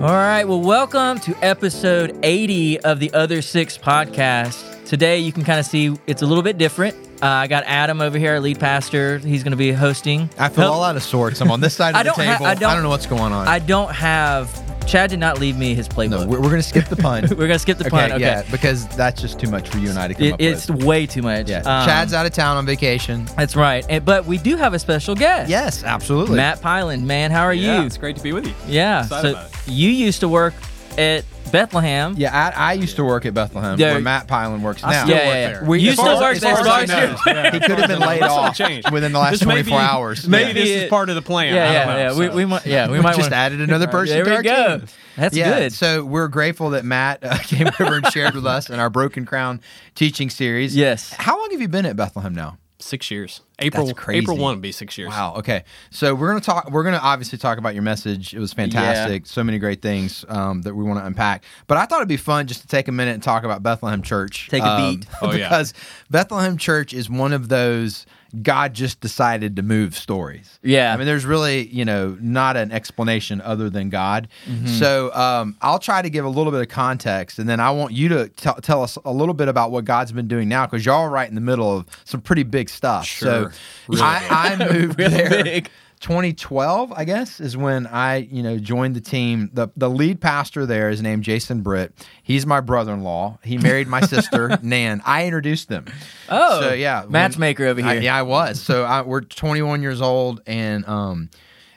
All right. Well, welcome to episode 80 of the Other Six podcast. Today, you can kind of see it's a little bit different. Uh, I got Adam over here, our lead pastor. He's going to be hosting. I feel Help- all out of sorts. I'm on this side of the table. I don't. I don't- know what's going on. I don't have. Chad did not leave me his playbook. no, we're, we're going to skip the pun. We're gonna skip the pun. Okay. yeah, because that's just too much for you and I to come It- up it's with. way too much. Yeah, Um, Chad's out of town on vacation. That's right. And- but we do have a special guest. Yes, absolutely. Matt Piland, man, how are Yeah, you? it's great to be with you. Yeah. Excited So about you used to work at Bethlehem. Yeah, I, I used to work at Bethlehem, Yeah. where Matt Piland works I now. still Yeah, work yeah, yeah. there. We- you still work there. far as as far I as know. you- Yeah. He could have been laid off changed. within the last This 24 be- hours. Maybe this is part of the plan. Yeah, yeah, know, yeah. We, so. we might, yeah, we We might just wanna- added another person There to we our go. team. That's good. So we're grateful that Matt uh, came over and shared with us in our Broken Crown teaching series. Yes. How long have you been at Bethlehem now? Six years. April That's crazy. April one would be six years. Wow. Okay. So we're gonna talk. We're gonna obviously talk about your message. It was fantastic. So many great things um, that we want to unpack. But I thought it'd be fun just to take a minute and talk about Bethlehem Church. Take a um, beat. Oh, yeah. because Bethlehem Church is one of those God just decided to move stories. Yeah. I mean, there's really you know not an explanation other than God. Mm-hmm. So um, I'll try to give a little bit of context, and then I want you to t- tell us a little bit about what God's been doing now, because y'all are right in the middle of some pretty big stuff. Sure. So Really I, I moved there. big. 2012, I guess, is when I, you know, joined the team. The the lead pastor there is named Jason Britt. He's my brother-in-law. He married my sister Nan. I introduced them. Oh, so yeah, when- matchmaker over I- here. yeah, I was. So I, we're 21 years old, and um,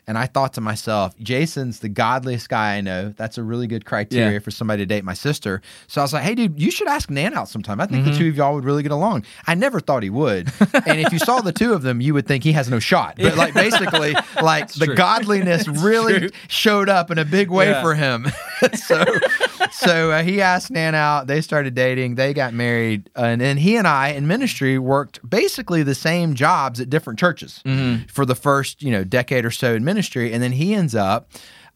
and I thought to myself, Jason's the godliest guy I know. That's a really good criteria Yeah. for somebody to date my sister. So I was like, hey, dude, you should ask Nan out sometime. I think Mm-hmm. the two of y'all would really get along. I never thought he would. and if you saw the two of them, you would think he has no shot. But like basically, like the true. godliness really true. showed up in a big way Yeah. for him. so so uh, he asked Nan out. They started dating. They got married, and then he and I in ministry worked basically the same jobs at different churches Mm-hmm. for the first you know decade or so in ministry, and then he ends up.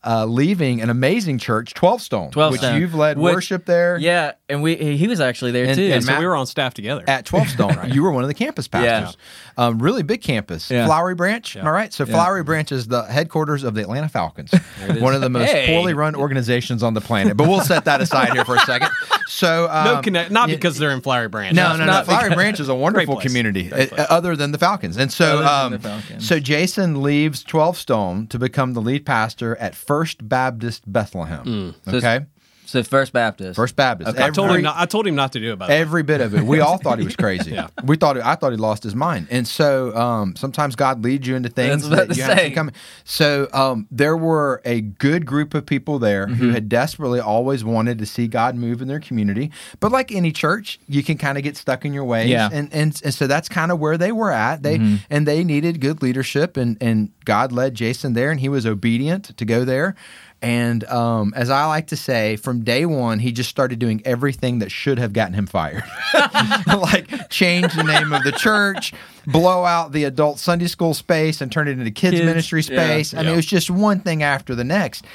Uh, leaving an amazing church, Twelve Stone, 12 which Stone. you've led Which- worship there. Yeah, and we he was actually there And- too. and So Matt- we were on staff together. at 12 Stone. You were one of the campus pastors. Um, really big campus. Yeah. Flowery Branch. Am I right? So Yeah. Flowery Branch is the headquarters of the Atlanta Falcons, one of the most Hey. poorly run organizations on the planet. But we'll set that aside here for a second. So um, no connect, not because they're in Flowery Branch. no, That's no, no. not Flowery Branch is a wonderful community, uh, other than the Falcons. And so, um, the Falcons. so Jason leaves Twelve Stone to become the lead pastor at First Baptist Bethlehem. Mm. So- Okay, so First Baptist. First Baptist. Okay. I told him. Not, I told him not to do it. By the way. Every bit of it. We all thought he was crazy. Yeah. We thought I thought he lost his mind. And so um, sometimes God leads you into things That's what I that was you haven't saying. seen coming. So um, there were a good group of people there Mm-hmm. who had desperately always wanted to see God move in their community. But like any church, you can kind of get stuck in your ways. Yeah. Mm-hmm. And, and and so that's kind of where they were at. They and they needed good leadership and and God led Jason there and he was obedient to go there. And um, as I like to say, from day one, he just started doing everything that should have gotten him fired. like change the name of the church, blow out the adult Sunday school space and turn it into kids, Kids, ministry yeah, space. I mean, it was just one thing after the next.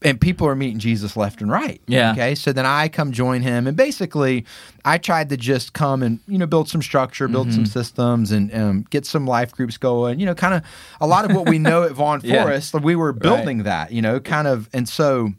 And people are meeting Jesus left and right. Yeah. Okay. So then I come join him, and basically, I tried to just come and you know build some structure, build Mm-hmm. some systems, and um, get some life groups going. You know, kind of a lot of what we know at Vaughn Yeah. Forest. We were building that. You know, kind of, and so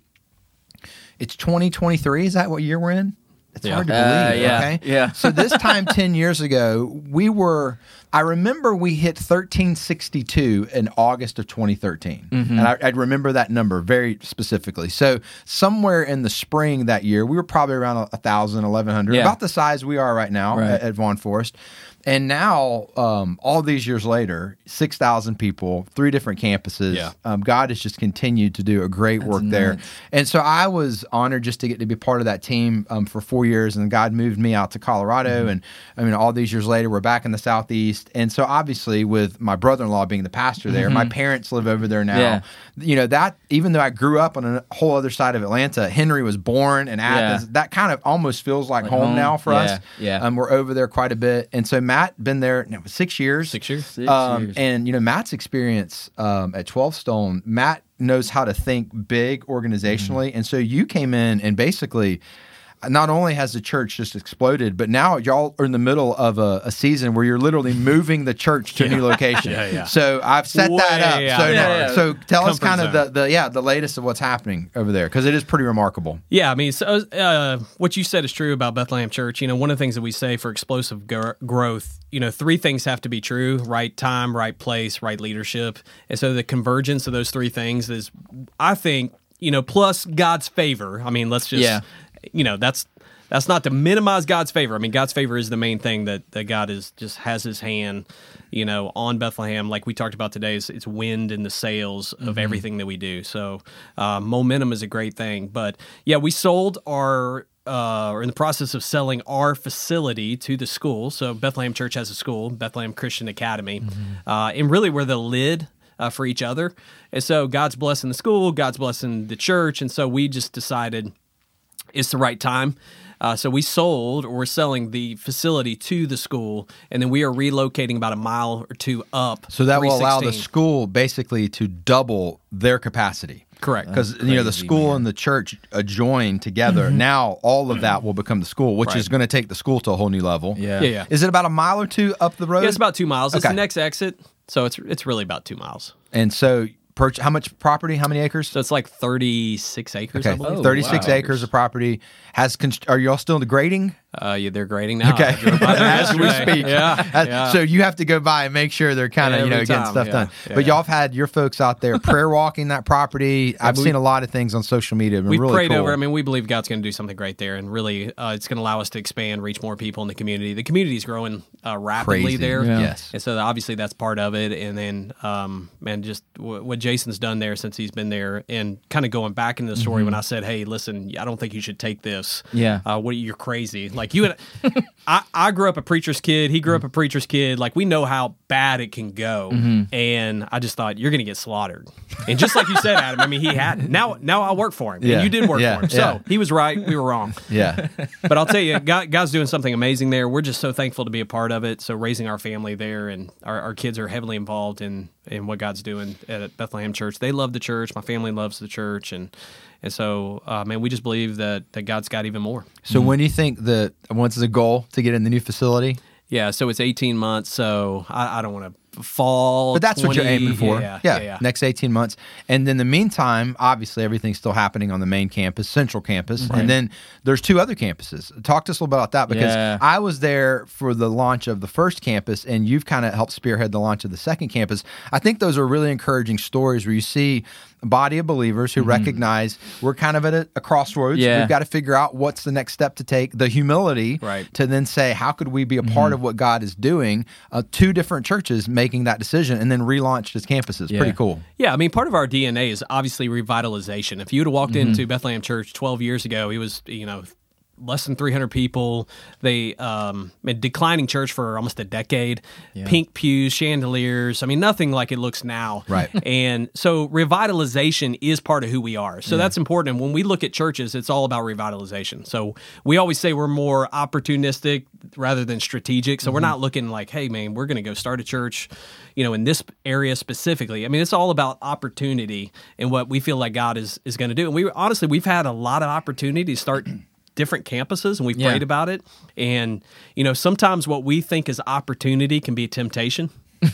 it's 2023. Is that what year we're in? It's Yeah. hard to Uh, believe. yeah, Okay. yeah. So this time 10 years ago, we were. I remember we hit 1362 in August of 2013, Mm-hmm. and I, I remember that number very specifically. So somewhere in the spring that year, we were probably around a, a thousand, eleven hundred, Yeah. about the size we are right now Right. at, at Vaughn Forest. And now, um, all these years later, six thousand people, three different campuses. Yeah. Um, God has just continued to do a great work there. And so I was honored just to get to be part of that team um, for four years. And God moved me out to Colorado. Mm-hmm. And I mean, all these years later, we're back in the Southeast. And so obviously, with my brother in law being the pastor there, my parents live over there now. Mm-hmm. Yeah. You know, that even though I grew up on a whole other side of Atlanta, Henry was born in Athens. Yeah. That kind of almost feels like, Like home, home? now for us. yeah. Um, we're over there quite a bit. And so Matt, been there now, six years. Six years. Six Um, years. and you know Matt's experience um, at Twelve Stone, Matt knows how to think big organizationally, and so you came in and basically. Not only has the church just exploded, but now y'all are in the middle of a, a season where you're literally moving the church to a new location. Yeah, yeah. So I've set that Way up. So, there. Yeah, yeah. so tell us Comfort kind of the, the yeah the latest of what's happening over there because it is pretty remarkable. Yeah, I mean, so uh, what you said is true about Bethlehem Church. You know, one of the things that we say for explosive gr- growth, you know, three things have to be true: right time, right place, right leadership. And so the convergence of those three things is, I think, you know, plus God's favor. I mean, let's just, Yeah. You know, that's that's not to minimize God's favor. I mean, God's favor is the main thing that that God is just has His hand, you know, on Bethlehem. Like we talked about today, it's, it's wind in the sails of everything that we do. So uh, momentum is a great thing. But yeah, we sold our. Uh, are in the process of selling our facility to the school. So Bethlehem Church has a school, Bethlehem Christian Academy, uh, and really we're the lid uh, for each other. And so God's blessing the school, God's blessing the church, and so we just decided it's the right time. Uh, so we sold or we're selling the facility to the school, and then we are relocating about a mile or two up. So that will allow the school basically to double their capacity. Correct. Because you know the school man. and the church adjoin together. Now all of that will become the school, which Right. is going to take the school to a whole new level. Yeah. Yeah, yeah. Is it about a mile or two up the road? Yeah, it's about two miles. It's the next exit, so it's it's really about two miles. And so, how much property? How many acres? So it's like thirty six acres. I Okay, believe. Oh, 36 wow. acres of property. Has const- are y'all still in the grading? Uh, yeah, they're grading now. Okay, I drove by there as we speak. Yeah, yeah. So you have to go by and make sure they're kind of you know Every getting stuff yeah. done. Yeah, but y'all have had your folks out there prayer walking that property. I've we- seen a lot of things on social media. We've really prayed cool. over. I mean, we believe God's going to do something great there, and really, uh, it's going to allow us to expand, reach more people in the community. The community is growing uh, rapidly Crazy. there, Yeah. Yes. and so obviously that's part of it. And then, um, man, just w- what Jason's done there since he's been there, and kind of going back into the story when I said, "Hey, listen, I don't think you should take this. Mm-hmm. Yeah. uh, what you're crazy. Like you and I, I grew up a preacher's kid. He grew up a preacher's kid. Like we know how bad it can go, Mm-hmm. and I just thought you're going to get slaughtered. And just like you said, Adam, I mean, he had now. Now I work for him, Yeah. and you did work Yeah. for him. So Yeah. he was right. We were wrong. Yeah. But I'll tell you, God, God's doing something amazing there. We're just so thankful to be a part of it. So raising our family there, and our, our kids are heavily involved in in what God's doing at Bethlehem Church. They love the church. My family loves the church, and and so uh, man, we just believe that that God's got even more. So when do you think the what's the goal to get in the new facility? Yeah, so it's 18 months. So I, I don't want to fall. But that's what you're aiming for. Yeah, yeah, yeah. Next 18 months. And in the meantime, obviously everything's still happening on the main campus, central campus. And then there's two other campuses. Talk to us a little bit about that because Yeah. I was there for the launch of the first campus and you've kind of helped spearhead the launch of the second campus. I think those are really encouraging stories where you see a body of believers who recognize we're kind of at a, a crossroads. Mm-hmm. Yeah. We've got to figure out what's the next step to take, the humility Right. to then say, how could we be a Mm-hmm. part of what God is doing? Uh, two different churches making that decision and then relaunched as campuses. Yeah. Pretty cool. Yeah, I mean, part of our DNA is obviously revitalization. If you would have walked Mm-hmm. into Bethlehem Church 12 years ago, it was, you know, less than 300 people. They, um, a declining church for almost a decade, pink pews, chandeliers. I mean, nothing like it looks now. Right. And so revitalization is part of who we are. So that's important. And when we look at churches, it's all about revitalization. So we always say we're more opportunistic rather than strategic. So we're not looking like, hey, man, we're going to go start a church, you know, in this area specifically. I mean, it's all about opportunity and what we feel like God is is going to do. And we honestly, we've had a lot of opportunity to start different campuses and we've Yeah. prayed about it. And, you know, sometimes what we think is opportunity can be a temptation.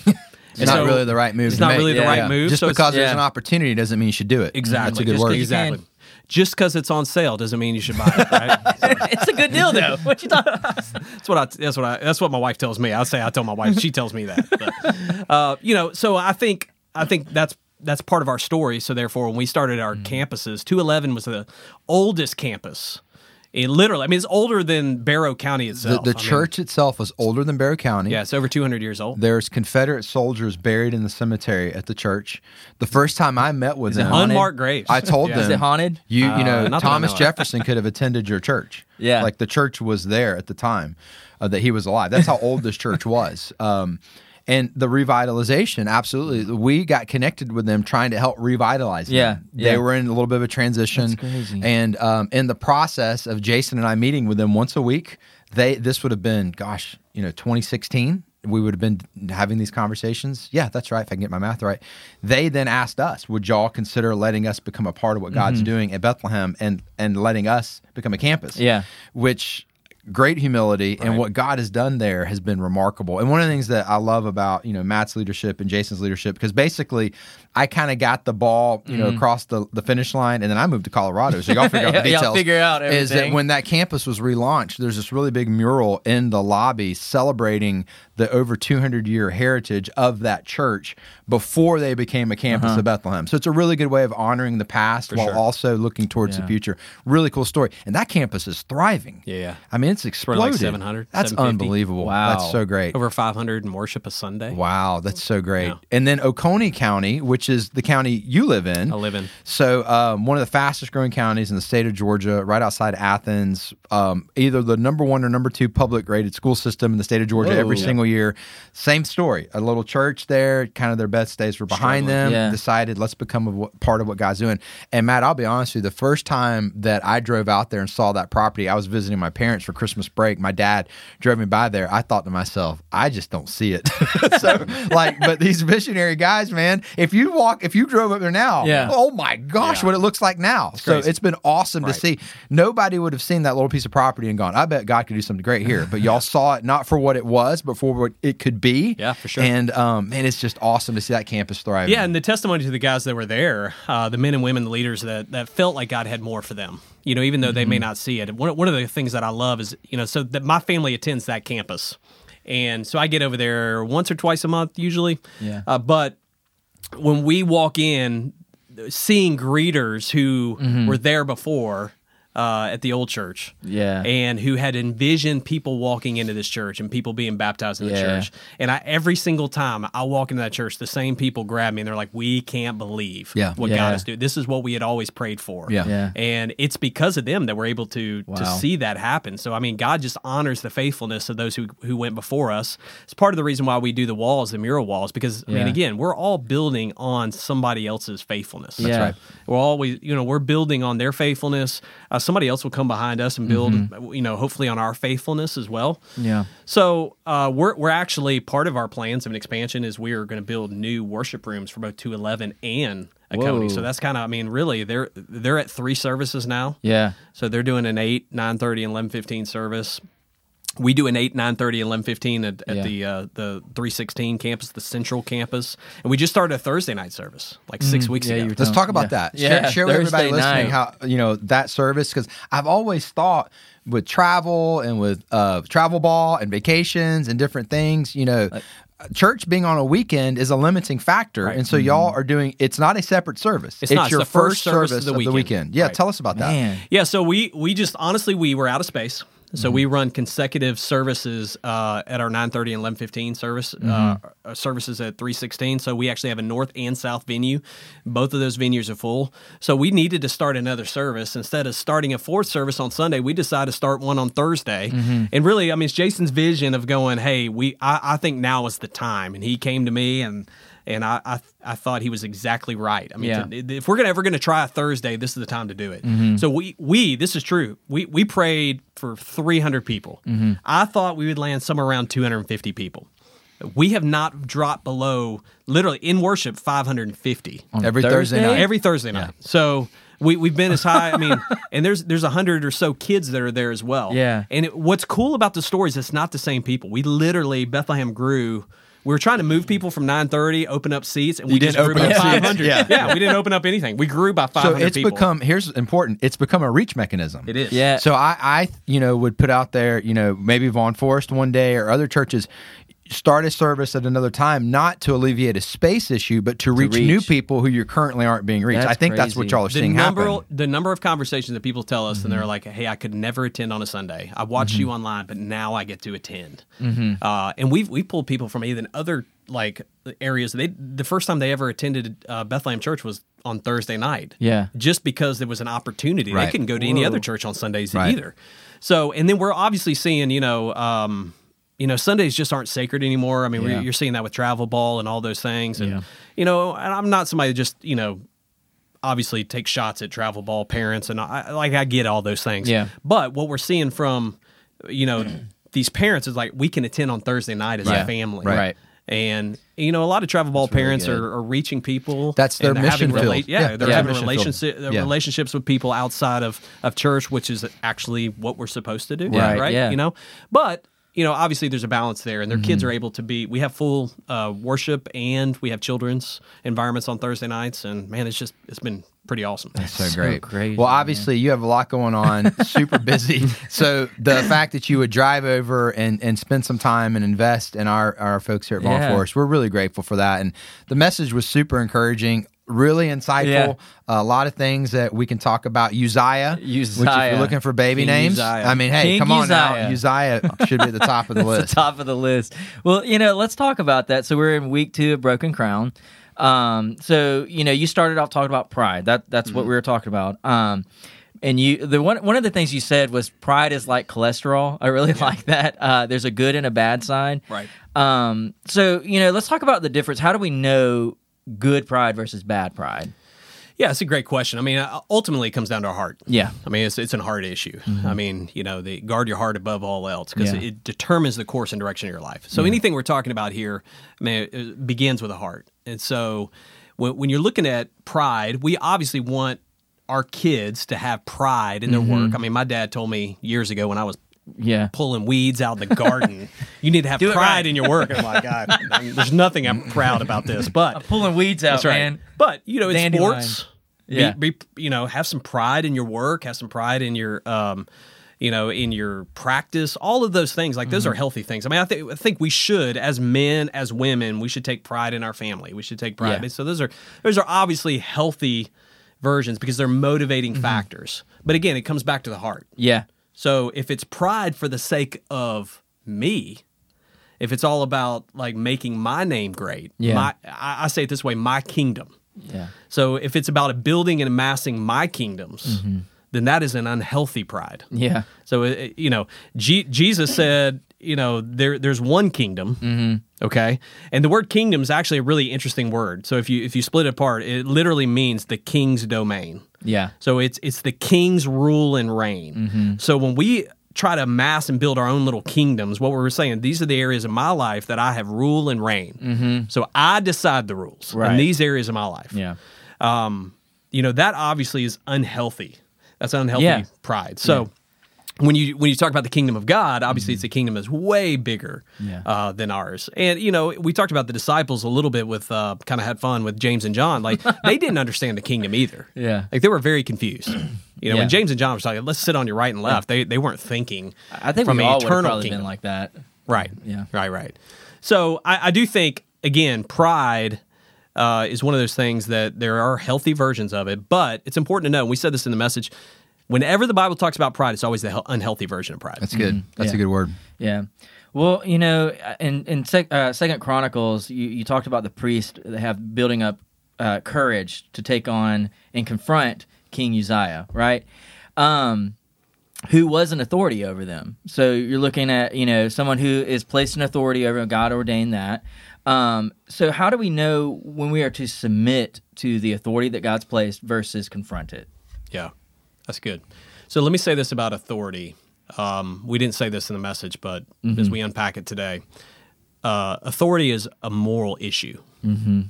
It's not really the right move. It's not make. really the right Yeah. move. Just So because there's yeah. an opportunity doesn't mean you should do it. Exactly. That's a good Just word. Exactly. Just because it's on sale doesn't mean you should buy it, right? it's a good deal though. What you talking? about? that's what I. That's what I. That's what my wife tells me. I say I tell my wife. She tells me that. But, uh, you know, so I think I think that's that's part of our story. So therefore, when we started our campuses, two eleven was the oldest campus. It literally, I mean, it's older than Barrow County The, itself. the I mean, church itself was older than Barrow County. yeah, it's over two hundred years old. There's Confederate soldiers buried in the cemetery at the church. The first time I met with it them, haunted? Unmarked graves. I told Yeah. them, Is it haunted? You, you know, Uh, not that I Thomas know. Jefferson could have attended your church. Yeah. like the church was there at the time uh, that he was alive. That's how old this church was. Um, and the revitalization, absolutely. We got connected with them trying to help revitalize. them. Yeah, they were in a little bit of a transition. That's crazy. And um, in the process of Jason and I meeting with them once a week, they this would have been, gosh, you know, 2016 we would have been having these conversations. Yeah, that's right. If I can get my math right, they then asked us, "Would y'all consider letting us become a part of what God's Mm-hmm. doing at Bethlehem and and letting us become a campus?" Yeah. which great humility and what God has done there has been remarkable. And one of the things that I love about, you know, Matt's leadership and Jason's leadership because basically I kind of got the ball, you know, across the, the finish line and then I moved to Colorado. So y'all figure out the Mm-hmm. Y'all figure out everything. Is that when that campus was relaunched, there's this really big mural in the lobby celebrating the over 200 year heritage of that church before they became a campus Uh-huh. of Bethlehem. So it's a really good way of honoring the past while sure. also looking towards Yeah. the future. Really cool story. And that campus is thriving. Yeah, yeah. I mean, it's exploded. like 700, That's 750. unbelievable. Wow. That's so great. Over 500 in worship a Sunday. Wow, that's so great. Yeah. And then Oconee County, which is the county you live in. I live in. So, um, one of the fastest growing counties in the state of Georgia, right outside Athens, um, either the number one or number two public graded school system in the state of Georgia Whoa. every Yeah. Year. Same story. A little church there, kind of their best days were behind Struggling. them. Yeah. Decided, let's become a part of what God's doing. And Matt, I'll be honest with you, the first time that I drove out there and saw that property, I was visiting my parents for Christmas break. My dad drove me by there. I thought to myself, I just don't see it. so, like, but these missionary guys, man, if you walk, if you drove up there now, Yeah. oh my gosh, Yeah. what it looks like now. so crazy. it's been awesome to see. Nobody would have seen that little piece of property and gone, I bet God could do something great here. But y'all saw it not for what it was, but for what it could be. Yeah, for sure. And um, man, it's just awesome to see that campus thrive. Yeah, and the testimony to the guys that were there, uh, the men and women, the leaders that, that felt like God had more for them, you know, even though they may not see it. One, one of the things that I love is, you know, so that my family attends that campus. And so I get over there once or twice a month usually. Yeah. Uh, but when we walk in, seeing greeters who were there before uh, at the old church, Yeah. and who had envisioned people walking into this church and people being baptized in the Yeah. church. And I every single time I walk into that church, the same people grab me and they're like, "We can't believe Yeah. what Yeah. God is doing. This is what we had always prayed for." Yeah. Yeah. And it's because of them that we're able to to see that happen. So I mean, God just honors the faithfulness of those who who went before us. It's part of the reason why we do the walls, the mural walls, because I mean, again, we're all building on somebody else's faithfulness. That's Yeah. right. We're always, you know, we're building on their faithfulness. Uh, somebody else will come behind us and build, Mm-hmm. you know, hopefully on our faithfulness as well. Yeah. So uh, we're we're actually part of our plans of an expansion is we are going to build new worship rooms for both 211 and Oconee. So that's kind of, I mean, really, they're they're at three services now. Yeah. So they're doing an eight, nine thirty, and eleven fifteen service. We do an eight, nine thirty, eleven fifteen at, at Yeah. the uh, the three sixteen campus, the central campus, and we just started a Thursday night service like six weeks Mm, Yeah, ago. Let's talk about Yeah. that. Yeah, Share, share with Thursday everybody listening night. how you know that service because I've always thought with travel and with uh, travel ball and vacations and different things, you know. Church being on a weekend is a limiting factor, and so y'all are doing. It's not a separate service. It's not. It's your the first service of the of the weekend. weekend. Yeah, Right. tell us about that. Man. Yeah, so we we just honestly we were out of space. So we run consecutive services uh, at our 9:30 and 11:15 service uh, uh, services at 3:16. So we actually have a north and south venue. Both of those venues are full. So we needed to start another service instead of starting a fourth service on Sunday. We decided to start one on Thursday. And really, I mean, it's Jason's vision of going, "Hey, we I, I think now is the time." And he came to me and. And I, I, I thought he was exactly right. I mean, Yeah. to- if we're gonna ever going to try a Thursday, this is the time to do it. Mm-hmm. So we we this is true. We we prayed for 300 people. Mm-hmm. I thought we would land somewhere around 250 people. We have not dropped below literally in worship 550 On Every Thursday? Thursday night. every Thursday night. So we we've been as high. I mean, and there's there's a hundred or so kids that are there as well. Yeah. And it, what's cool about the story is it's not the same people. We literally Bethlehem grew. We were trying to move people from 9:30, open up seats, and we You didn't just open by up seats. 500. Yeah. yeah, we didn't open up anything. We grew by 500 so it's people. become here's important. It's become a reach mechanism. it is. Yeah. So I, I, you know, would put out there, you know, maybe Vaughn Forest one day or other churches start a service at another time, not to alleviate a space issue, but to reach, new reach. people who you currently aren't being reached. That's I think that's what crazy. y'all are the seeing number happen. the number of conversations that people tell us and Mm-hmm. they're like hey i could never attend on a sunday i watched Mm-hmm. you online but now i get to attend uh, and we've we pulled people from even other like areas they the first time they ever attended uh, bethlehem church was on thursday night Yeah. just because there was an opportunity they couldn't go to any other church on sundays Right. either so and then we're obviously seeing you know um, you know Sundays just aren't sacred anymore. I mean, Yeah. you're seeing that with travel ball and all those things, and Yeah. you know, and I'm not somebody that just you know obviously take shots at travel ball parents and I like I get all those things. Yeah. But what we're seeing from you know these parents is like we can attend on Thursday night as Yeah. a family, Right. And you know, a lot of travel ball really parents good. are, are reaching people. That's their and they're having mission field. Yeah, Yeah, they're yeah. having Mission relationship, Yeah. relationships with people outside of, of church, which is actually what we're supposed to do, Right, right? yeah. You know, but you know, obviously there's a balance there, and their kids Mm-hmm. are able to be. We have full uh, worship, and we have children's environments on Thursday nights, and man, it's just it's been pretty awesome. So So great. crazy, well, man. obviously, you have a lot going on, super busy. so the fact that you would drive over and, and spend some time and invest in our, our folks here at Vaughn Yeah. Forest, we're really grateful for that. And the message was super encouraging. Really insightful. Yeah. a lot of things that we can talk about. Uzziah, Uzziah. which if you're looking for baby King names, Uzziah. I mean, hey, King come on Uzziah. now. Uzziah should be at the top of the list. the top of the list. Well, you know, let's talk about that. So we're in week two of Broken Crown. Um, so you know, you started off talking about pride. That that's Mm-hmm. what we were talking about. Um, and you the one one of the things you said was pride is like cholesterol. I really like that. Uh, there's a good and a bad side. Right. Um, so you know, let's talk about the difference. How do we know good pride versus bad pride? Yeah, it's a great question. I mean, uh, ultimately, it comes down to our heart. Yeah. I mean, it's it's an heart issue. I mean, you know, the guard your heart above all else because Yeah. it, determines the course and direction of your life. So anything we're talking about here, I mean, it begins with a heart. And so when, when you're looking at pride, we obviously want our kids to have pride in their work. I mean, my dad told me years ago when I was Yeah. pulling weeds out in the garden, you need to have Do it pride right. in your work. And I'm like, God, I mean, there's nothing I'm proud about this, but Pulling weeds out, that's right. man. But you know, it's Dandelion. sports. Yeah. Be, be, you know, have some pride in your work. Have some pride in your, um, you know, in your practice. All of those things, like Mm-hmm. those are healthy things. I mean, I think I think we should, as men, as women, we should take pride in our family. We should take pride. Yeah. So those are those are obviously healthy versions because they're motivating Mm-hmm. factors. But again, it comes back to the heart. Yeah. So if it's pride for the sake of me, if it's all about like making my name great, Yeah. my I, I say it this way, my kingdom. Yeah. So if it's about building and amassing my kingdoms, Mm-hmm. then that is an unhealthy pride. Yeah. So it- you know, G- Jesus said, you know, there there's one kingdom. Mm-hmm. Okay, and the word kingdom is actually a really interesting word. So if you if you split it apart, it literally means the king's domain. Yeah. So it's it's the king's rule and reign. Mm-hmm. So when we try to amass and build our own little kingdoms, what we're saying, these are the areas of my life that I have rule and reign. Mm-hmm. So I decide the rules Right. in these areas of my life. Yeah. Um, you know that obviously is unhealthy. That's unhealthy Yeah. pride. So. When you when you talk about the kingdom of God, obviously it's a kingdom that's way bigger Mm-hmm. Yeah. uh, than ours. And you know, we talked about the disciples a little bit with uh, kind of had fun with James and John. Like they didn't understand the kingdom either. Yeah. like they were very confused. You know, Yeah. when James and John were talking, let's sit on your right and left. They they weren't thinking. I think from we an all would have eternal probably kingdom. been like that. Right. Yeah. Right. Right. So I, I do think again, pride uh, is one of those things that there are healthy versions of it, but it's important to know. and We said this in the message. Whenever the Bible talks about pride, it's always the unhealthy version of pride. That's good. That's Yeah. a good word. Yeah. Well, you know, in in sec, uh, Second Chronicles, you, you talked about the priest that have building up uh, courage to take on and confront King Uzziah, right? Um, who was an authority over them. So you're looking at you know someone who is placed in authority over. God ordained that. Um, so how do we know when we are to submit to the authority that God's placed versus confront it? Yeah, that's good. So let me say this about authority. Um, we didn't say this in the message, but Mm-hmm. as we unpack it today, uh, authority is a moral issue. Mm-hmm.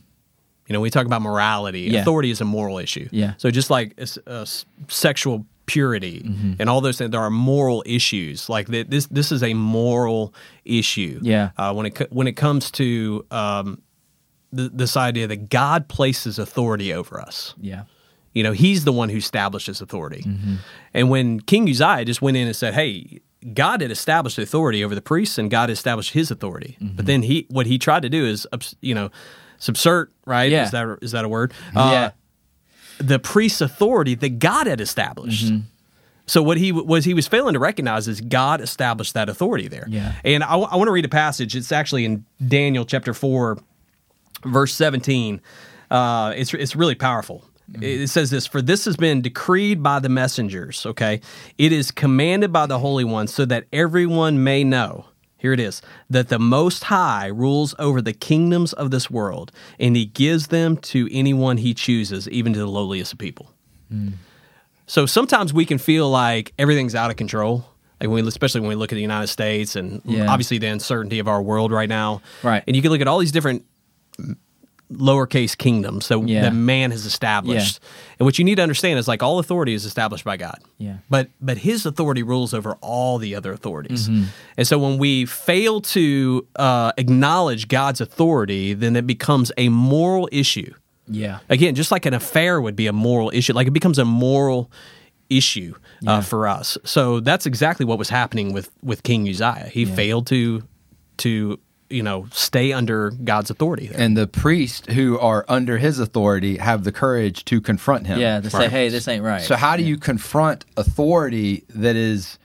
You know, we talk about morality. Yeah. Authority is a moral issue. Yeah. So just like uh, sexual purity Mm-hmm. and all those things, there are moral issues. Like th- this, this is a moral issue. Yeah. Uh, when it when it comes to um, th- this idea that God places authority over us. Yeah. You know, he's the one who established his authority. And when King Uzziah just went in and said, "Hey, God had established authority over the priests, and God established His authority," but then he, what he tried to do is, you know, subsert. Right? Yeah. Is that is that a word? Uh, yeah. The priest's authority that God had established. So what he was he was failing to recognize is God established that authority there. Yeah. And I, want to read a passage. It's actually in Daniel chapter four, verse seventeen. Uh, it's it's really powerful. It says this: "For this has been decreed by the messengers. Okay, it is commanded by the Holy One, so that everyone may know." Here it is that the Most High rules over the kingdoms of this world, and He gives them to anyone He chooses, even to the lowliest of people. So sometimes we can feel like everything's out of control. Like when we, especially when we look at the United States and Yeah. obviously the uncertainty of our world right now. Right. And you can look at all these different lowercase kingdoms that, Yeah. that man has established. And what you need to understand is like all authority is established by God. Yeah. But but his authority rules over all the other authorities. Mm-hmm. And so when we fail to uh, acknowledge God's authority, then it becomes a moral issue. Yeah. Again, just like an affair would be a moral issue, like it becomes a moral issue uh, for us. So that's exactly what was happening with with King Uzziah. He failed to to you know stay under God's authority. There. And the priests who are under his authority have the courage to confront him. Yeah. To say, hey, this ain't right. So how do you confront authority that is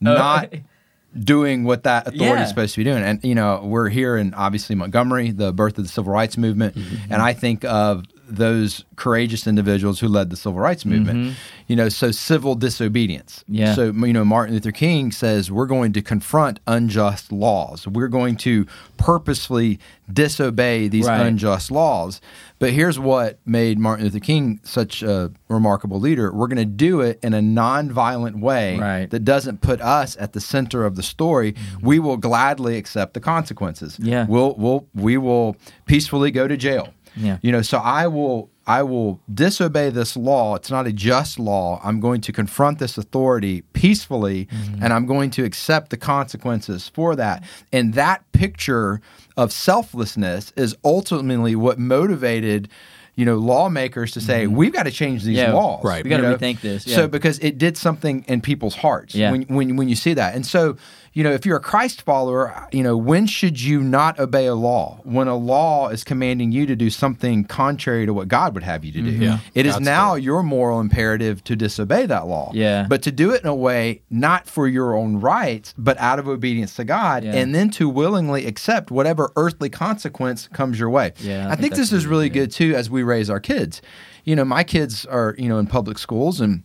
not doing what that authority Yeah. is supposed to be doing? And you know, we're here in obviously Montgomery, the birth of the civil rights movement, Mm-hmm. and I think of those courageous individuals who led the civil rights movement. You know, so civil disobedience. Mm-hmm. Yeah. So you know, Martin Luther King says we're going to confront unjust laws. We're going to purposefully disobey these Right. unjust laws. But here's what made Martin Luther King such a remarkable leader. We're going to do it in a nonviolent way Right. that doesn't put us at the center of the story. We will gladly accept the consequences. Yeah. We'll we'll we will peacefully go to jail. Yeah. You know, so I will I will disobey this law. It's not a just law. I'm going to confront this authority peacefully mm-hmm. and I'm going to accept the consequences for that. And that picture of selflessness is ultimately what motivated you know lawmakers to say mm-hmm. we've got to change these Yeah, laws right. We gotta rethink this, yeah. so because it did something in people's hearts Yeah. when, when when you see that and so you know if you're a christ follower you know when should you not obey a law? When a law is commanding you to do something contrary to what god would have you to do. Mm-hmm. Yeah. it is God's now your moral imperative to disobey that law. Yeah. but to do it in a way not for your own rights but out of obedience to god Yeah. and then to willingly accept whatever earthly consequence comes your way. Yeah, I i, think think, this is really really good too as we raise our kids. You know my kids are you know in public schools and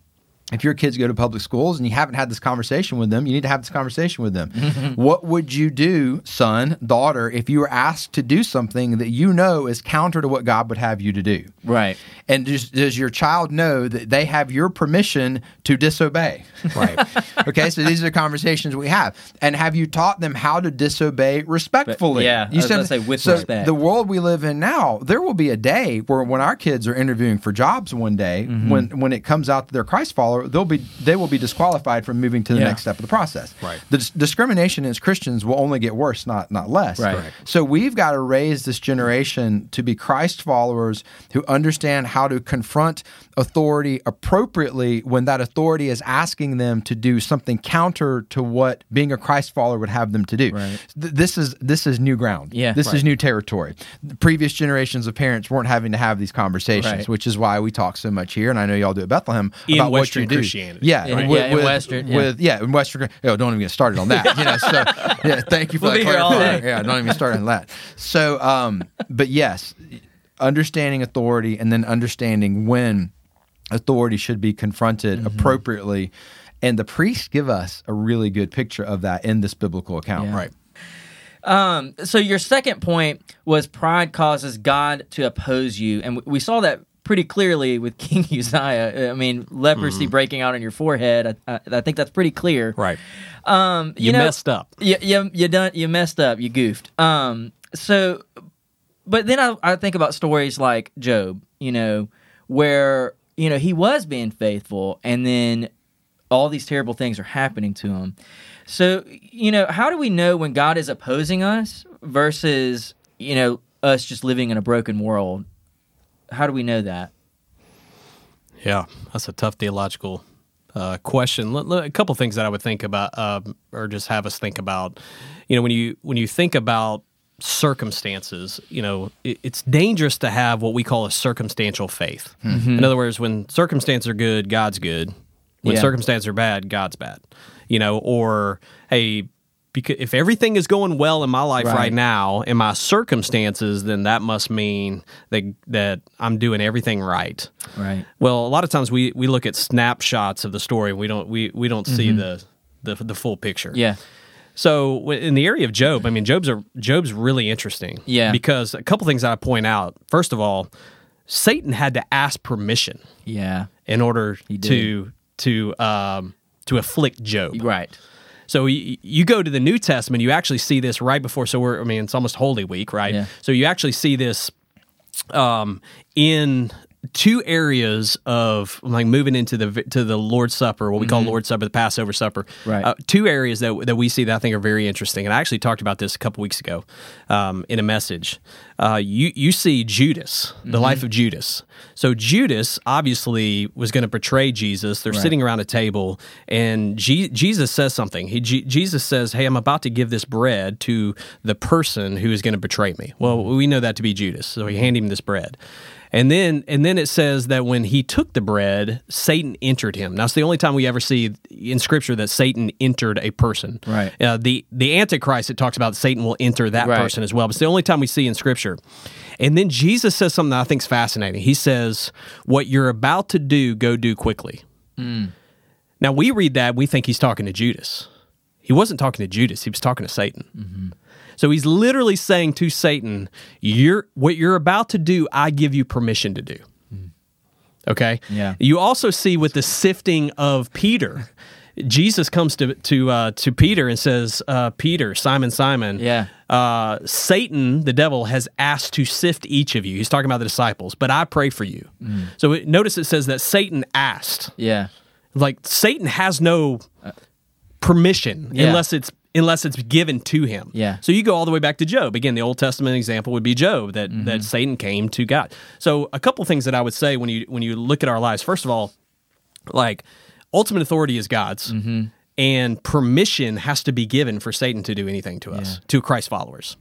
if your kids go to public schools and you haven't had this conversation with them, you need to have this conversation with them. what would you do, son, daughter, if you were asked to do something that you know is counter to what God would have you to do? right. And does, does your child know that they have your permission to disobey? Right. okay, so these are conversations we have. And have you taught them how to disobey respectfully? yeah, you said- say with so respect. The world we live in now, there will be a day where when our kids are interviewing for jobs one day, Mm-hmm. when when it comes out that they're Christ follower, they'll be they will be disqualified from moving to the Yeah. next step of the process. Right. The dis- discrimination as Christians will only get worse, not not less. Right. Correct. So we've got to raise this generation to be Christ followers who understand how to confront authority appropriately when that authority is asking them to do something counter to what being a Christ follower would have them to do. Right. Th- this is this is new ground. Yeah. This is new territory. The previous generations of parents weren't having to have these conversations, Right. which is why we talk so much here, and I know y'all do at Bethlehem In about Western what you do. Christianity. Yeah, Yeah, with, yeah, in with- Western, yeah. with yeah, in Western. Oh, don't even get started on that. You know, so yeah, thank you for We'll that. Yeah, don't even start on that. So, um, but yes, understanding authority and then understanding when authority should be confronted Mm-hmm. appropriately. And the priests give us a really good picture of that in this biblical account. Yeah. right. Um, so your second point was pride causes God to oppose you, and we saw that pretty clearly with King Uzziah. I mean, leprosy breaking out on your forehead. I, I, I think that's pretty clear. Right. Um, you, You, know, messed up. You, you, you done. You messed up. You goofed. Um. So, but then I, I think about stories like Job. You know, where you know he was being faithful, and then all these terrible things are happening to him. So, you know, how do we know when God is opposing us versus you know us just living in a broken world? How do we know that? Yeah, that's a tough theological uh, question. A couple things that I would think about, um, or just have us think about. You know, when you when you think about circumstances, you know, it, it's dangerous to have what we call a circumstantial faith. In other words, when circumstances are good, God's good. When Yeah. circumstances are bad, God's bad. You know, or hey, because if everything is going well in my life Right. right, now in my circumstances, then that must mean that that I'm doing everything right. Right. Well, a lot of times we, we look at snapshots of the story. We don't we, we don't see the, the the full picture. Mm-hmm. Yeah. So in the area of Job, I mean, Job's a, Job's really interesting. Yeah. Because a couple things I point out. First of all, Satan had to ask permission Yeah. in order to to um, to afflict Job. Right. So you, you go to the New Testament, you actually see this right before. So we're, I mean, it's almost Holy Week, right? Yeah. So you actually see this um, in two areas of like moving into the to the Lord's Supper, what we call Lord's Supper, the Passover Supper. Right. Uh, two areas that that we see that I think are very interesting, and I actually talked about this a couple weeks ago um, in a message. Uh, you you see Judas, the life of Judas. So Judas obviously was going to betray Jesus. They're sitting around a table, and Je- Jesus says something. He Je- Jesus says, "Hey, I'm about to give this bread to the person who is going to betray me." Well, we know that to be Judas, so he handed him this bread. And then and then it says that when he took the bread, Satan entered him. Now it's the only time we ever see in Scripture that Satan entered a person. Right. Uh, the the Antichrist it talks about Satan will enter that Right. person as well. But it's the only time we see in Scripture. And then Jesus says something that I think is fascinating. He says, "What you're about to do, go do quickly." Now we read that we think he's talking to Judas. He wasn't talking to Judas. He was talking to Satan. So he's literally saying to Satan, "You're what you're about to do. I give you permission to do." Okay. Yeah. You also see with the sifting of Peter, Jesus comes to to uh, to Peter and says, uh, "Peter, Simon, Simon, Yeah. uh, Satan, the devil, has asked to sift each of you." He's talking about the disciples, but I pray for you. So it, notice it says that Satan asked Yeah. like Satan has no permission Yeah. unless it's unless it's given to him. Yeah. So you go all the way back to Job. Again, the Old Testament example would be Job that Mm-hmm. that Satan came to God. So a couple things that I would say when you when you look at our lives. First of all, like ultimate authority is God's. Mm-hmm. And permission has to be given for Satan to do anything to us, to Christ followers.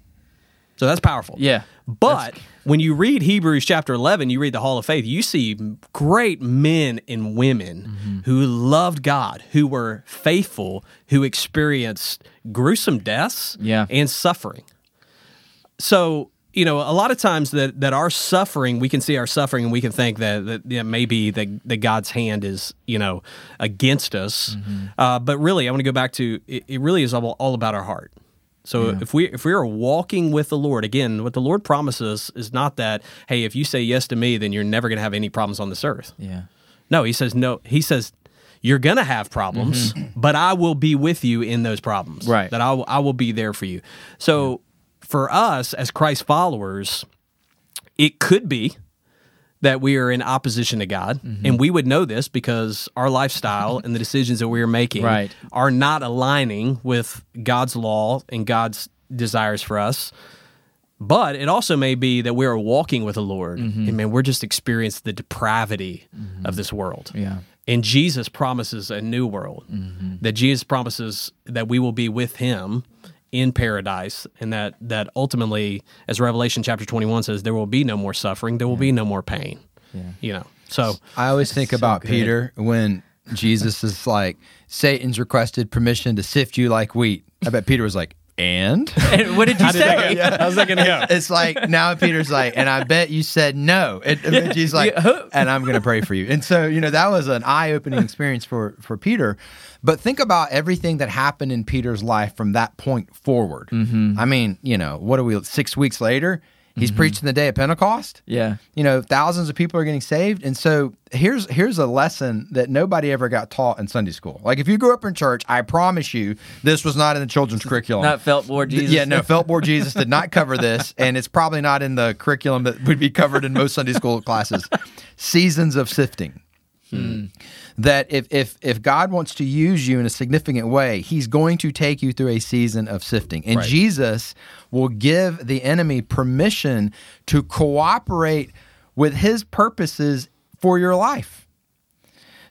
So that's powerful. Yeah. But when you read Hebrews chapter 11, you read the Hall of Faith, you see great men and women Mm-hmm. who loved God, who were faithful, who experienced gruesome deaths Yeah. and suffering. So, you know, a lot of times that, that our suffering, we can see our suffering and we can think that, that yeah, maybe that, that God's hand is, you know, against us. Mm-hmm. Uh, but really, I want to go back to it, it really is all, all about our heart. So if we if we are walking with the Lord again, what the Lord promises is not that hey, if you say yes to me, then you're never going to have any problems on this earth. Yeah. No, he says no. He says you're going to have problems, but I will be with you in those problems. Mm-hmm. Right. That I will, I will be there for you. So for us as Christ followers, it could be that we are in opposition to God, Mm-hmm. and we would know this because our lifestyle and the decisions that we are making Right. are not aligning with God's law and God's desires for us. But it also may be that we are walking with the Lord, Mm-hmm. and man, we're just experiencing the depravity of this world. Yeah. And Jesus promises a new world. Mm-hmm. That Jesus promises that we will be with Him in paradise, and that that ultimately, as Revelation chapter twenty one says, there will be no more suffering, there will be no more pain. Yeah. You know, so I always think about good. Peter when Jesus is like, Satan's requested permission to sift you like wheat. I bet Peter was like, and? And what did you say? how's that going to go? It's like now Peter's like, and I bet you said no. And, and she's like, Yeah. and I'm going to pray for you. And so you know that was an eye opening experience for for Peter. But think about everything that happened in Peter's life from that point forward. Mm-hmm. I mean, you know, what are we? Six weeks later, he's mm-hmm. preaching the day of Pentecost. Yeah. You know, thousands of people are getting saved, and so here's here's a lesson that nobody ever got taught in Sunday school. Like if you grew up in church, I promise you, this was not in the children's curriculum. Not felt board Jesus. Yeah, no, Feltboard Jesus did not cover this, and it's probably not in the curriculum that would be covered in most Sunday school classes. Seasons of sifting. Hmm. That if if if God wants to use you in a significant way, He's going to take you through a season of sifting, and Right. Jesus will give the enemy permission to cooperate with His purposes for your life.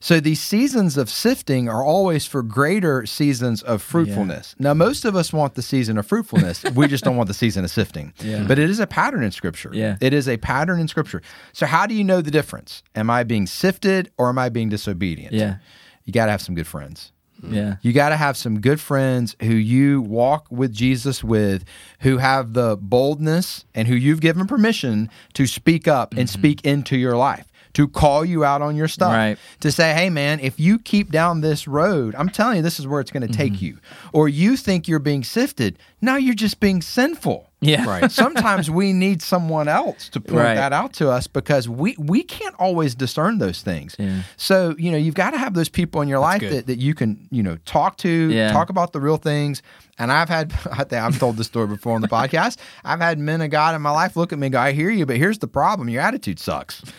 So these seasons of sifting are always for greater seasons of fruitfulness. Now, most of us want the season of fruitfulness. we just don't want the season of sifting. Yeah. But it is a pattern in Scripture. Yeah. It is a pattern in Scripture. So how do you know the difference? Am I being sifted or am I being disobedient? Yeah. You got to have some good friends. Mm-hmm. Yeah. You got to have some good friends who you walk with Jesus with, who have the boldness and who you've given permission to speak up and mm-hmm. speak into your life, to call you out on your stuff, Right. to say, hey, man, if you keep down this road, I'm telling you, this is where it's going to take mm-hmm. you. Or you think you're being sifted. Now you're just being sinful. Yeah. Right. Sometimes we need someone else to point Right. that out to us because we we can't always discern those things. Yeah. So you know you've got to have those people in your life good. that, that you can you know talk to, Yeah. talk about the real things. And I've had I think I've told this story before on the podcast. I've had men of God in my life look at me and go, "I hear you, but here's the problem: your attitude sucks."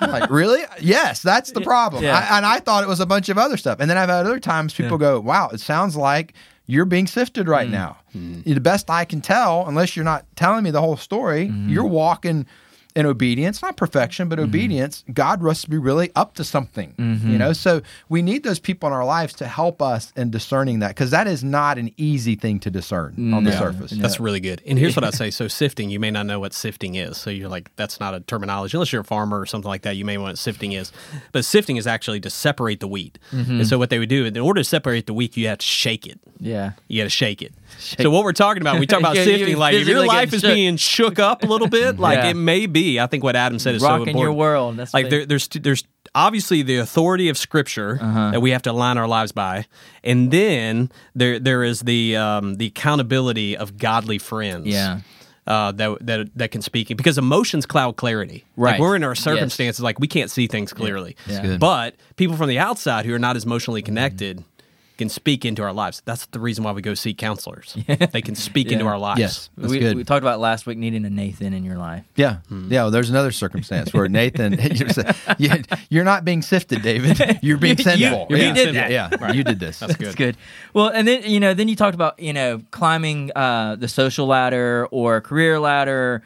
Like really? Yes, that's the problem. Yeah. I, and I thought it was a bunch of other stuff. And then I've had other times people go, "Wow, it sounds like." You're being sifted Mm. right now. The best I can tell, unless you're not telling me the whole story, Mm-hmm. you're walking in obedience, not perfection, but obedience. God wants to be really up to something, Mm-hmm. you know. So we need those people in our lives to help us in discerning that, because that is not an easy thing to discern on the No. surface. That's really good. And here's what I'd say. So sifting, you may not know what sifting is. So you're like, that's not a terminology. Unless you're a farmer or something like that, you may know what sifting is. But sifting is actually to separate the wheat. Mm-hmm. And so what they would do, in order to separate the wheat, you have to shake it. Yeah. You got to shake it. So what we're talking about, we talk about You're- you're sifting. Like if your life is shook. being shook up a little bit, like Yeah. it may be. I think what Adam said is so Rocking important. your world. That's like there, there's there's obviously the authority of Scripture Uh-huh. that we have to align our lives by, and then there there is the um, the accountability of godly friends. Yeah. Uh, that that that can speak because emotions cloud clarity. Like Right. we're in our Yes. circumstances, like we can't see things clearly. Yeah. good. But people from the outside who are not as emotionally connected can speak into our lives. That's the reason why we go see counselors. They can speak into our lives. Yes, that's we, good. we talked about last week needing a Nathan in your life. Yeah, Hmm. yeah. Well, there's another circumstance where Nathan, you're, you- you're not being sifted, David. You're being You- sent you- for. you yeah. did that. Yeah, you did this. That's That's good. good. Well, and then you know, then you talked about you know climbing uh, the social ladder or career ladder.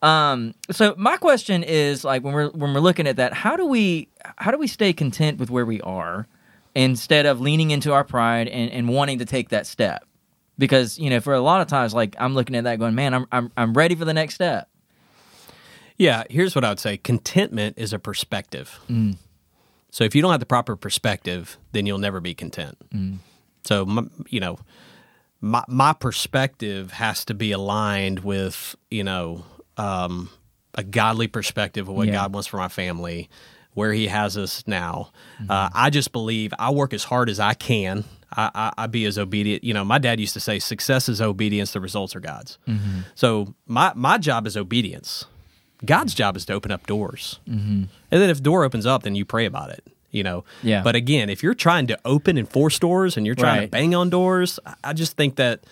Um, so my question is like when we're when we're looking at that, how do we how do we stay content with where we are instead of leaning into our pride and, and wanting to take that step? Because you know, for a lot of times, like I'm looking at that, going, man, I'm I'm I'm ready for the next step. Yeah, here's what I would say contentment is a perspective. Mm. So if you don't have the proper perspective, then you'll never be content. Mm. So, my, you know, my, my perspective has to be aligned with, you know, um, a godly perspective of what Yeah. God wants for my family, where He has us now. Mm-hmm. Uh, I just believe I work as hard as I can. I, I, I be as obedient. You know, my dad used to say, "Success is obedience. The results are God's." Mm-hmm. So my my job is obedience. God's job is to open up doors, mm-hmm. and then if the door opens up, then you pray about it. You know. Yeah. But again, if you're trying to open and force doors, and you're trying Right. to bang on doors, I- I just think that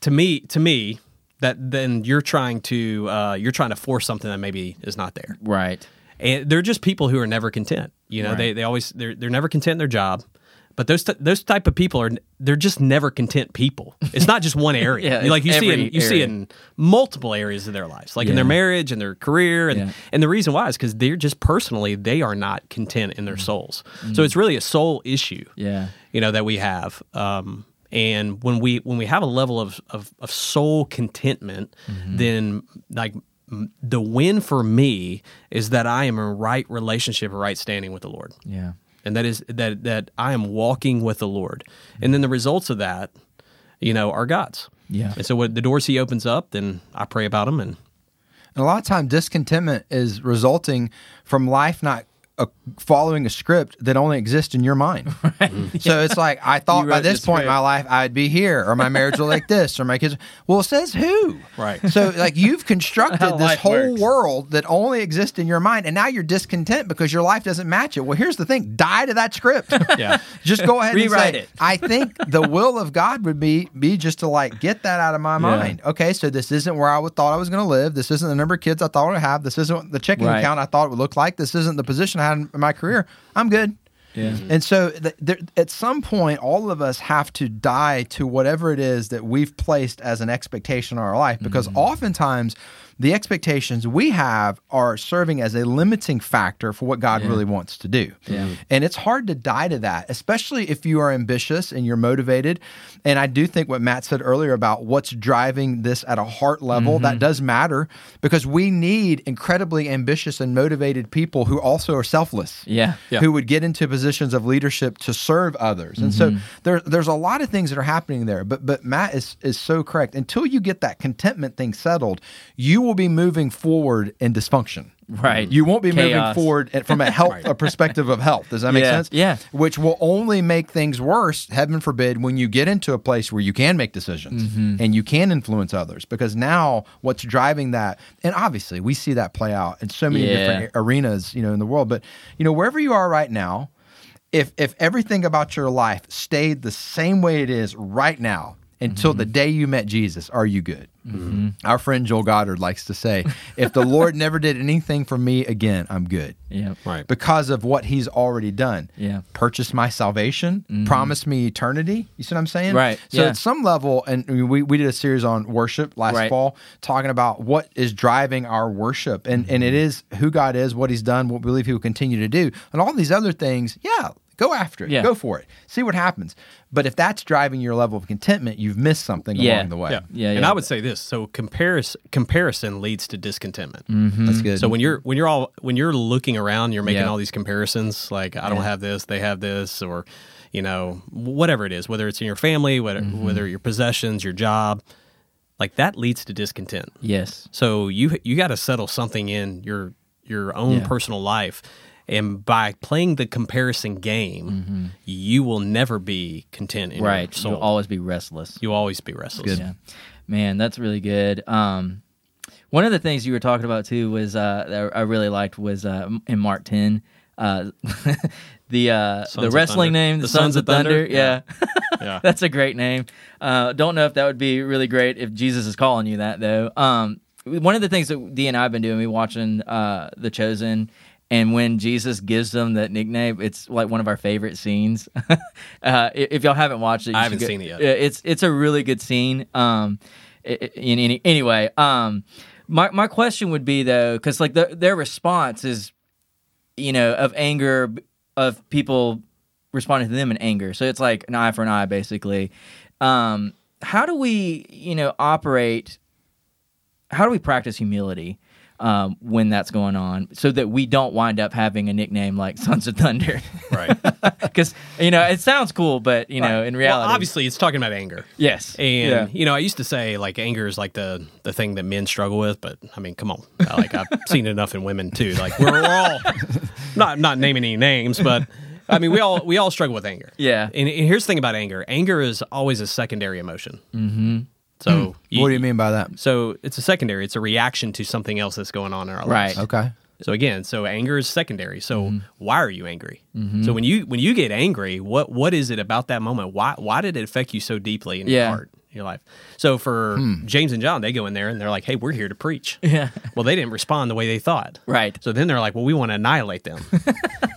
to me, to me, that then you're trying to uh, you're trying to force something that maybe is not there. Right. And they're just people who are never content. You know, they Right. they always they're they're never content in their job. But those t- those type of people are they're just never content people. It's not just one area. Yeah, like you see in you see in multiple areas of their lives, like in their marriage and their career, and Yeah. and the reason why is because they're just personally they are not content in Mm. their souls. So it's really a soul issue Yeah. you know that we have um, and when we when we have a level of of, of soul contentment Mm-hmm. then like the win for me is that i am in right relationship right standing with the lord Yeah. and that is that that i am walking with the lord and then the results of that you know are god's Yeah. and so what the doors he opens up then i pray about them and And a lot of time, discontentment is resulting from life not uh, following a script that only exists in your mind. So it's like I thought You by this the point in my life I'd be here, or my marriage will like this, or my kids. Well, it says who? Right. So like you've constructed this whole works. world that only exists in your mind, and now you're discontent because your life doesn't match it. Well, here's the thing: die to that script. Yeah. just go ahead Rewrite and say, it. I think the will of God would be be just to like get that out of my mind. Okay, so this isn't where I would thought I was going to live. This isn't the number of kids I thought I would have. This isn't the checking Right. account I thought it would look like. This isn't the position I had in my career. I'm good. Yeah. And so, th- there, at some point, all of us have to die to whatever it is that we've placed as an expectation in our life, because Mm-hmm. oftentimes the expectations we have are serving as a limiting factor for what God Yeah. really wants to do. Yeah. And it's hard to die to that, especially if you are ambitious and you're motivated. And I do think what Matt said earlier about what's driving this at a heart level, Mm-hmm. that does matter because we need incredibly ambitious and motivated people who also are selfless Yeah. Yeah. who would get into positions of leadership to serve others. And so Mm-hmm. there, there's a lot of things that are happening there. But but Matt is is so correct. Until you get that contentment thing settled, you will be moving forward in dysfunction. Right. You won't be moving forward from a health a perspective of health. Does that make Yeah. sense? Yeah. Which will only make things worse, heaven forbid, when you get into a place where you can make decisions Mm-hmm. and you can influence others. Because now what's driving that, and obviously we see that play out in so many Yeah. different arenas, you know, in the world. But you know, wherever you are right now, if if everything about your life stayed the same way it is right now until Mm-hmm. the day you met Jesus, are you good? Our friend Joel Goddard likes to say, "If the Lord never did anything for me again, I'm good." Yeah. Right. Because of what He's already done. Yeah. Purchased my salvation, promised me eternity. You see what I'm saying? Mm-hmm. Right, So yeah. at some level, and we, we did a series on worship last Right. fall, talking about what is driving our worship, and and it is who God is, what He's done, what we believe He will continue to do, and all these other things. Yeah, go after it, Yeah. go for it, see what happens. But if that's driving your level of contentment, you've missed something Yeah. along the way. Yeah. Yeah, And yeah. I would say this: so comparison comparison leads to discontentment. Mm-hmm. That's good. So when you're when you're all when you're looking around, you're making Yeah. all these comparisons. Like I don't Yeah. have this, they have this, or you know whatever it is, whether it's in your family, whether Mm-hmm. whether your possessions, your job, like that leads to discontent. Yes. So you you got to settle something in your your own Yeah. personal life, and by playing the comparison game, you will never be content in Mm-hmm. Right. You'll always be restless. You'll always be restless. Yeah. Man, that's really good. Um, one of the things you were talking about too was uh, that I really liked was uh, in Mark ten, uh, the uh, Sons the wrestling name, the, Sons, of Thunder. Yeah, Yeah. that's a great name. Uh, don't know if that would be really great if Jesus is calling you that though. Um, one of the things that Dee and I have been doing, we watching uh, The Chosen. And when Jesus gives them that nickname, it's like one of our favorite scenes. uh, if y'all haven't watched it, you I haven't go- seen it yet. It's it's a really good scene. Um, in any anyway, um, my my question would be though, because like the, their response is, you know, of anger of people responding to them in anger. So it's like an eye for an eye, basically. Um, how do we, you know, operate? How do we practice humility? Um, when that's going on, so that we don't wind up having a nickname like Sons of Thunder, Right. because you know it sounds cool, but you know in reality, well, obviously, it's talking about anger. yes, And yeah. you know, I used to say like anger is like the the thing that men struggle with, but I mean, come on, like I've seen enough in women too. Like we're, we're all not not naming any names, but I mean, we all we all struggle with anger. Yeah. And, and here's the thing about anger: anger is always a secondary emotion. Mm-hmm. So what do you mean by that? So it's a secondary. It's a reaction to something else that's going on in our lives. Right. Okay. So again, so anger is secondary. So Mm-hmm. why are you angry? So when you when you get angry, what what is it about that moment? Why why did it affect you so deeply in Yeah. your heart, your life? So for Hmm. James and John, they go in there and they're like, "Hey, we're here to preach." Yeah. Well, they didn't respond the way they thought. Right. So then they're like, "Well, we want to annihilate them."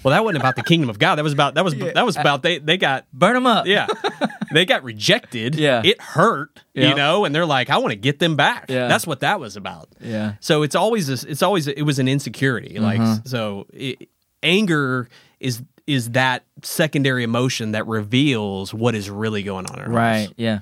well, that wasn't about the kingdom of God. That was about that was that was about they they got burn them up. yeah. they got rejected. Yeah. It hurt, you know, and they're like, I want to get them back. Yeah. That's what that was about. Yeah. So it's always this, it's always it was an insecurity. Like Uh-huh. so it, anger is is that secondary emotion that reveals what is really going on in our Right. lives. Yeah.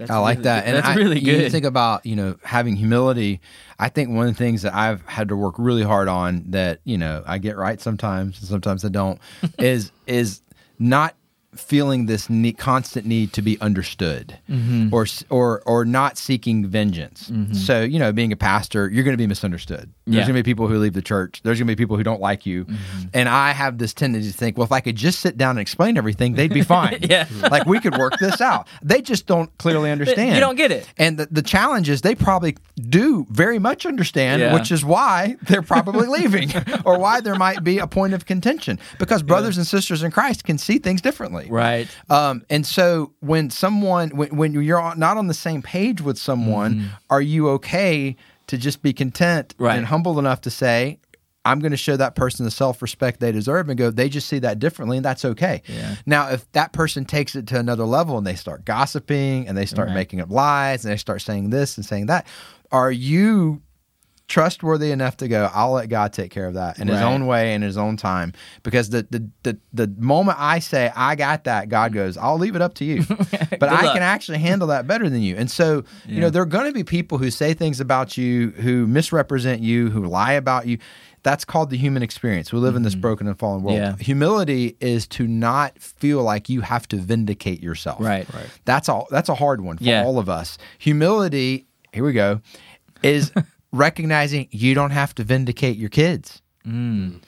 That's I like really that, good. and that's I- really You think about you know having humility. I think one of the things that I've had to work really hard on that you know I get right sometimes, and sometimes I don't, is is not feeling this need, constant need to be understood Mm-hmm. or or or not seeking vengeance. So you know, being a pastor, you're going to be misunderstood. There's Yeah. going to be people who leave the church. There's going to be people who don't like you, Mm-hmm. and I have this tendency to think, well, if I could just sit down and explain everything, they'd be fine. Yeah. like we could work this out. They just don't clearly understand. You don't get it. And the, the challenge is they probably do very much understand, Yeah. which is why they're probably leaving or why there might be a point of contention because brothers and sisters in Christ can see things differently. Right. Um, and so when someone, when, when you're not on the same page with someone, are you okay to just be content Mm-hmm. Right. and humble enough to say, I'm going to show that person the self respect they deserve and go, they just see that differently, and that's okay. Yeah. Now, if that person takes it to another level and they start gossiping and they start Right. making up lies and they start saying this and saying that, are you trustworthy enough to go, I'll let God take care of that in his own way in his own time? Because the, the the the moment I say I got that, God goes, I'll leave it up to you. but I luck. can actually handle that better than you. And so, you know, there are going to be people who say things about you, who misrepresent you, who lie about you. That's called the human experience. We live in this mm-hmm. broken and fallen world. Yeah. Humility is to not feel like you have to vindicate yourself. Right. Right. That's all. That's a hard one for Yeah. all of us. Humility. Here we go. Is recognizing you don't have to vindicate your kids. Mm.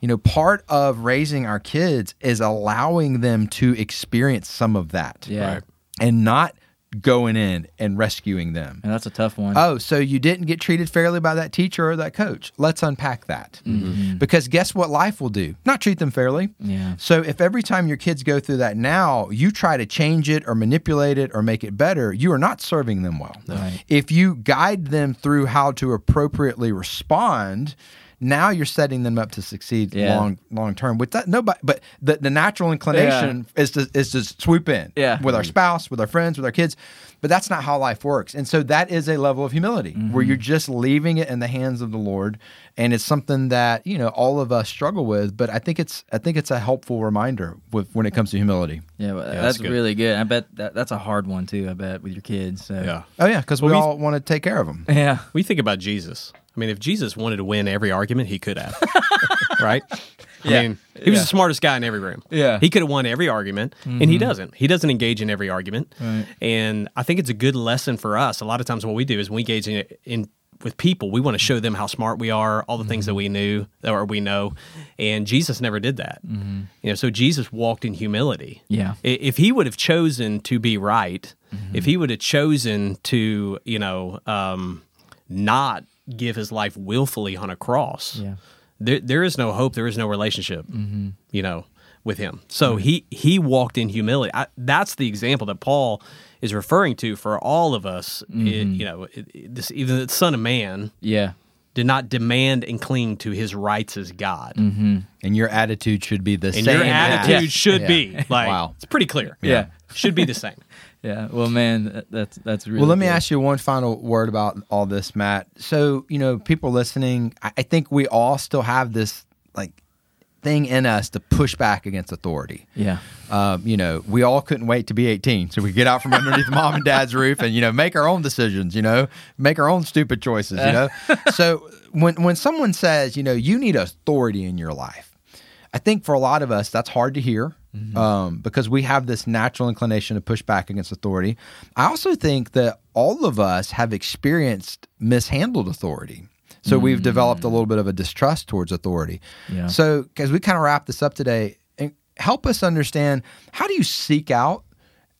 You know, part of raising our kids is allowing them to experience some of that. Yeah. Right. And not going in and rescuing them. And that's a tough one. Oh, so you didn't get treated fairly by that teacher or that coach. Let's unpack that. Mm-hmm. Mm-hmm. Because guess what life will do? Not treat them fairly. Yeah. So if every time your kids go through that now, you try to change it or manipulate it or make it better, you are not serving them well. Right. If you guide them through how to appropriately respond, now you're setting them up to succeed Yeah. long long term. With that, nobody, but the, the natural inclination is to is to swoop in Yeah. with our spouse, with our friends, with our kids. But that's not how life works. And so that is a level of humility mm-hmm. where you're just leaving it in the hands of the Lord. And it's something that, you know, all of us struggle with. But I think it's I think it's a helpful reminder with when it comes to humility. Yeah, well, that's that's, good. really good. I bet that, that's a hard one too. I bet with your kids. So. Yeah. Oh yeah, because we Well, we- all want to take care of them. Yeah. We think about Jesus. I mean, if Jesus wanted to win every argument, he could have. right? Yeah. I mean, he was Yeah. the smartest guy in every room. Yeah. He could have won every argument, and he mm-hmm. doesn't. He doesn't engage in every argument. Right. And I think it's a good lesson for us. A lot of times, what we do is we engage in, in with people. We want to show them how smart we are, all the things that we mm-hmm. knew or we know. And Jesus never did that. Mm-hmm. You know, so Jesus walked in humility. Yeah. If he would have chosen to be right, if he would have chosen to, you know, um, not give his life willfully on a cross, Yeah. there, there is no hope. There is no relationship, mm-hmm. you know, with him. So he he walked in humility. I, that's the example that Paul is referring to for all of us. It- mm-hmm. you know, it, it- this even the Son of Man Yeah. did not demand and cling to his rights as God, mm-hmm. And your attitude should be the and same. your as- attitude should Yeah. be like Wow. it's pretty clear. Yeah. should be the same. Yeah. Well, man, that's that's really. Well, let me good. ask you one final word about all this, Matt. So, you know, people listening, I, I think we all still have this like thing in us to push back against authority. Yeah. Um, you know, we all couldn't wait to be 18, so we get out from underneath mom and dad's roof and you know make our own decisions. You know, make our own stupid choices. You know, so when when someone says, you know, you need authority in your life, I think for a lot of us that's hard to hear um, because we have this natural inclination to push back against authority. I also think that all of us have experienced mishandled authority. So we've developed a little bit of a distrust towards authority. Yeah. So, as we kind of wrap this up today, and help us understand how do you seek out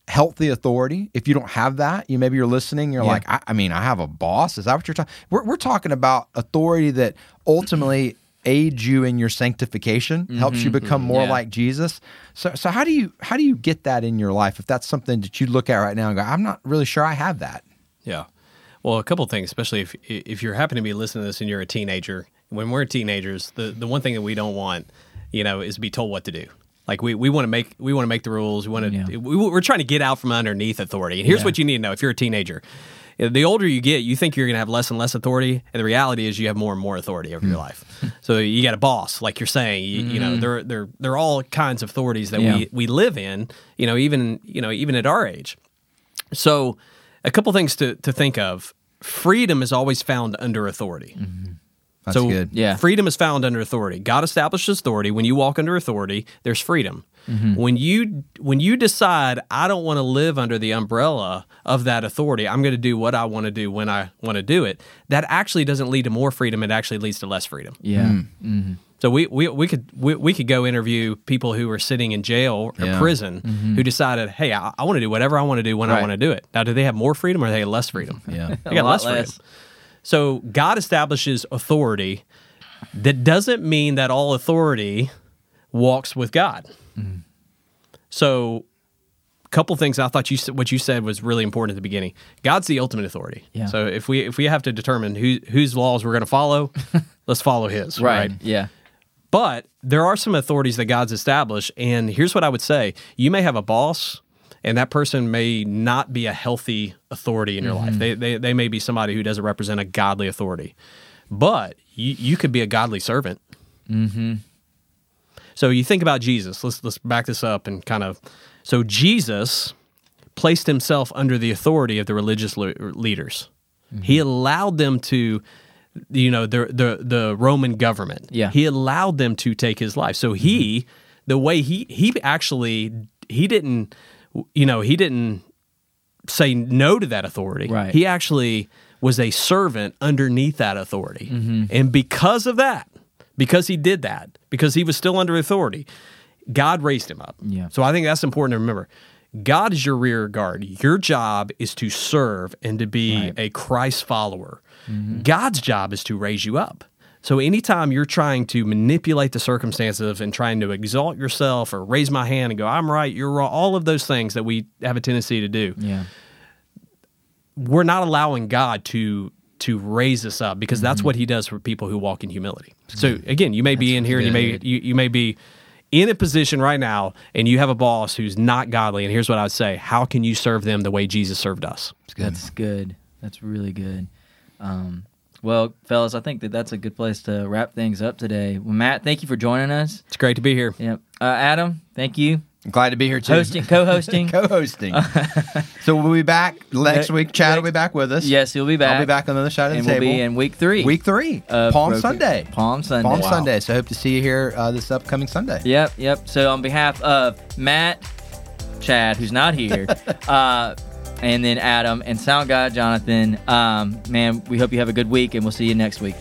healthy authority if you don't have that you maybe you're listening you're Yeah. like I, I mean i have a boss is that what you're talking we're, we're talking about authority that ultimately aids you in your sanctification helps you become more Mm-hmm. Yeah. like jesus so so how do you how do you get that in your life if that's something that you look at right now and go i'm not really sure i have that Yeah. Well, a couple of things, especially if if you're happen to be listening to this and you're a teenager. When we're teenagers, the the one thing that we don't want, you know, is to be told what to do. Like we, we want to make we want to make the rules. We want to Yeah. we, we're trying to get out from underneath authority. And here's Yeah. what you need to know: if you're a teenager, the older you get, you think you're going to have less and less authority, and the reality is you have more and more authority over your hmm. life. So you got a boss, like you're saying. You, you know, mm-hmm. there there there are all kinds of authorities that Yeah. we we live in. You know, even you know even at our age. So, a couple things to, to think of. Freedom is always found under authority. Mm-hmm. That's so, good Yeah. freedom is found under authority. God establishes authority. When you walk under authority, there's freedom. Mm-hmm. When you when you decide I don't want to live under the umbrella of that authority, I'm going to do what I want to do when I want to do it. That actually doesn't lead to more freedom. It actually leads to less freedom. Yeah. Hmm. Mm-hmm. So we, we, we could we, we could go interview people who are sitting in jail or Yeah. prison mm-hmm. who decided, hey, I, I want to do whatever I want to do when I want to do it. Now, do they have more freedom or do they have less freedom? yeah They got A lot less freedom. So God establishes authority. That doesn't mean that all authority walks with God. So, a couple things I thought you what you said was really important at the beginning. God's the ultimate authority. Yeah. So if we if we have to determine who whose laws we're going to follow, let's follow His. Right. right? Yeah. But there are some authorities that God's established. And here's what I would say you may have a boss, and that person may not be a healthy authority in your mm-hmm. life. They, they, they may be somebody who doesn't represent a godly authority. But you, you could be a godly servant. Mm-hmm. So you think about Jesus. Let's, let's back this up and kind of. So Jesus placed himself under the authority of the religious le- leaders. Mm-hmm. He allowed them to, you know, the the the Roman government. Yeah. He allowed them to take his life. So he, mm-hmm. the way he he actually he didn't, you know, he didn't say no to that authority. Right. He actually was a servant underneath that authority. Mm-hmm. And because of that, because he did that, because he was still under authority, God raised him up. Yeah. So I think that's important to remember. God is your rear guard. Your job is to serve and to be Right. a Christ follower. Mm-hmm. God's job is to raise you up. So anytime you're trying to manipulate the circumstances and trying to exalt yourself or raise my hand and go, I'm right, you're wrong, all of those things that we have a tendency to do, Yeah. we're not allowing God to to raise us up because that's what he does for people who walk in humility. So again, you may be in here and you may you, you may be in a position right now and you have a boss who's not godly and here's what I would say, how can you serve them the way Jesus served us? That's good. That's really good. Um, well, fellas, I think that that's a good place to wrap things up today. Well, Matt, thank you for joining us. It's great to be here. Yep. Uh, Adam, thank you. I'm Glad to be here too. Hosting, co-hosting. Co-hosting. so we'll be back next Ne- week. Chad will be back with us. yes, he'll be back. I'll be back on the other side of and the we'll table. be in week three. week three, of Palm Broken- Sunday. Palm Sunday. Palm Wow. Sunday. So hope to see you here uh, this upcoming Sunday. Yep, yep. So on behalf of Matt, Chad, who's not here, uh, and then Adam and Sound guy Jonathan, um, man, we hope you have a good week, and we'll see you next week.